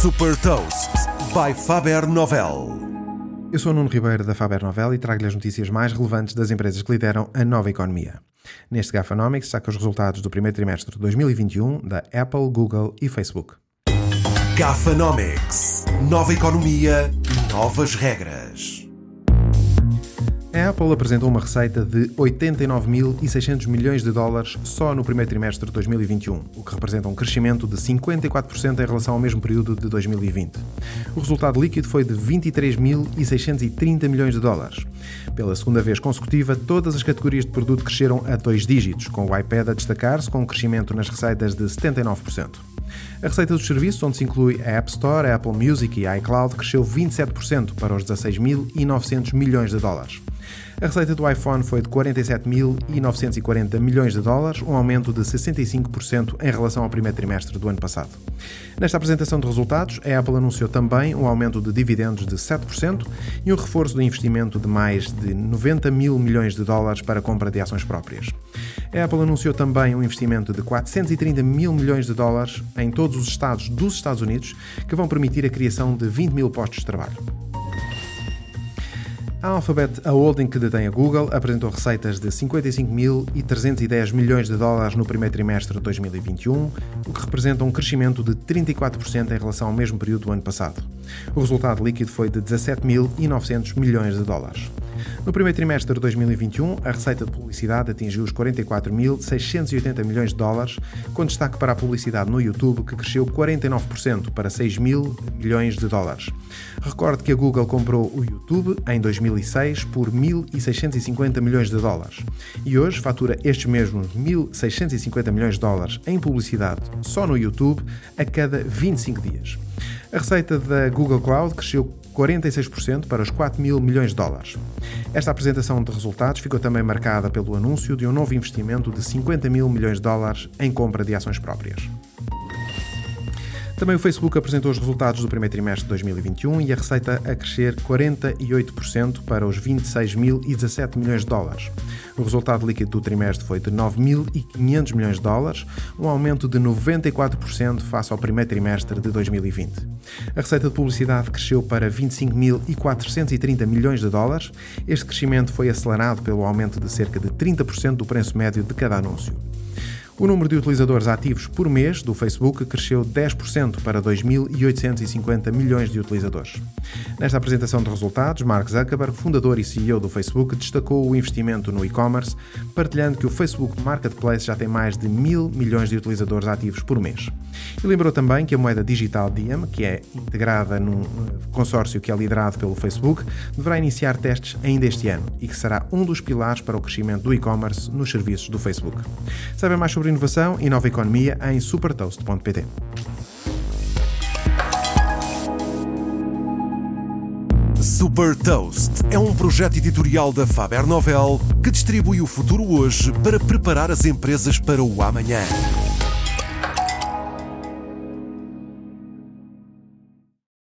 Super Toast by Faber Novel. Eu sou o Nuno Ribeiro da Faber Novel e trago-lhe as notícias mais relevantes das empresas que lideram a nova economia. Neste Gafanomics saca os resultados do primeiro trimestre de 2021 da Apple, Google e Facebook. Gafanomics. Nova economia, novas regras. A Apple apresentou uma receita de 89.600 milhões de dólares só no primeiro trimestre de 2021, o que representa um crescimento de 54% em relação ao mesmo período de 2020. O resultado líquido foi de 23.630 milhões de dólares. Pela segunda vez consecutiva, todas as categorias de produto cresceram a dois dígitos, com o iPad a destacar-se com um crescimento nas receitas de 79%. A receita dos serviços, onde se inclui a App Store, a Apple Music e a iCloud, cresceu 27% para os 16.900 milhões de dólares. A receita do iPhone foi de 47.940 milhões de dólares, um aumento de 65% em relação ao primeiro trimestre do ano passado. Nesta apresentação de resultados, a Apple anunciou também um aumento de dividendos de 7% e um reforço do investimento de mais de 90 mil milhões de dólares para a compra de ações próprias. A Apple anunciou também um investimento de 430 mil milhões de dólares em todos os estados dos Estados Unidos, que vão permitir a criação de 20 mil postos de trabalho. A Alphabet, a holding que detém a Google, apresentou receitas de 55.310 milhões de dólares no primeiro trimestre de 2021, o que representa um crescimento de 34% em relação ao mesmo período do ano passado. O resultado líquido foi de 17.900 milhões de dólares. No primeiro trimestre de 2021, a receita de publicidade atingiu os 44.680 milhões de dólares, com destaque para a publicidade no YouTube, que cresceu 49% para 6 mil milhões de dólares. Recorde que a Google comprou o YouTube em 2006 por 1.650 milhões de dólares e hoje fatura estes mesmos 1.650 milhões de dólares em publicidade só no YouTube a cada 25 dias. A receita da Google Cloud cresceu 46% para os 4 mil milhões de dólares. Esta apresentação de resultados ficou também marcada pelo anúncio de um novo investimento de 50 mil milhões de dólares em compra de ações próprias. Também o Facebook apresentou os resultados do primeiro trimestre de 2021 e a receita a crescer 48% para os 26.017 milhões de dólares. O resultado líquido do trimestre foi de 9.500 milhões de dólares, um aumento de 94% face ao primeiro trimestre de 2020. A receita de publicidade cresceu para 25.430 milhões de dólares. Este crescimento foi acelerado pelo aumento de cerca de 30% do preço médio de cada anúncio. O número de utilizadores ativos por mês do Facebook cresceu 10% para 2.850 milhões de utilizadores. Nesta apresentação de resultados, Mark Zuckerberg, fundador e CEO do Facebook, destacou o investimento no e-commerce, partilhando que o Facebook Marketplace já tem mais de mil milhões de utilizadores ativos por mês. E lembrou também que a moeda digital Diem, que é integrada num consórcio que é liderado pelo Facebook, deverá iniciar testes ainda este ano e que será um dos pilares para o crescimento do e-commerce nos serviços do Facebook. Saiba mais sobre inovação e nova economia em supertoast.pt. Super Toast é um projeto editorial da Faber Novel que distribui o futuro hoje para preparar as empresas para o amanhã.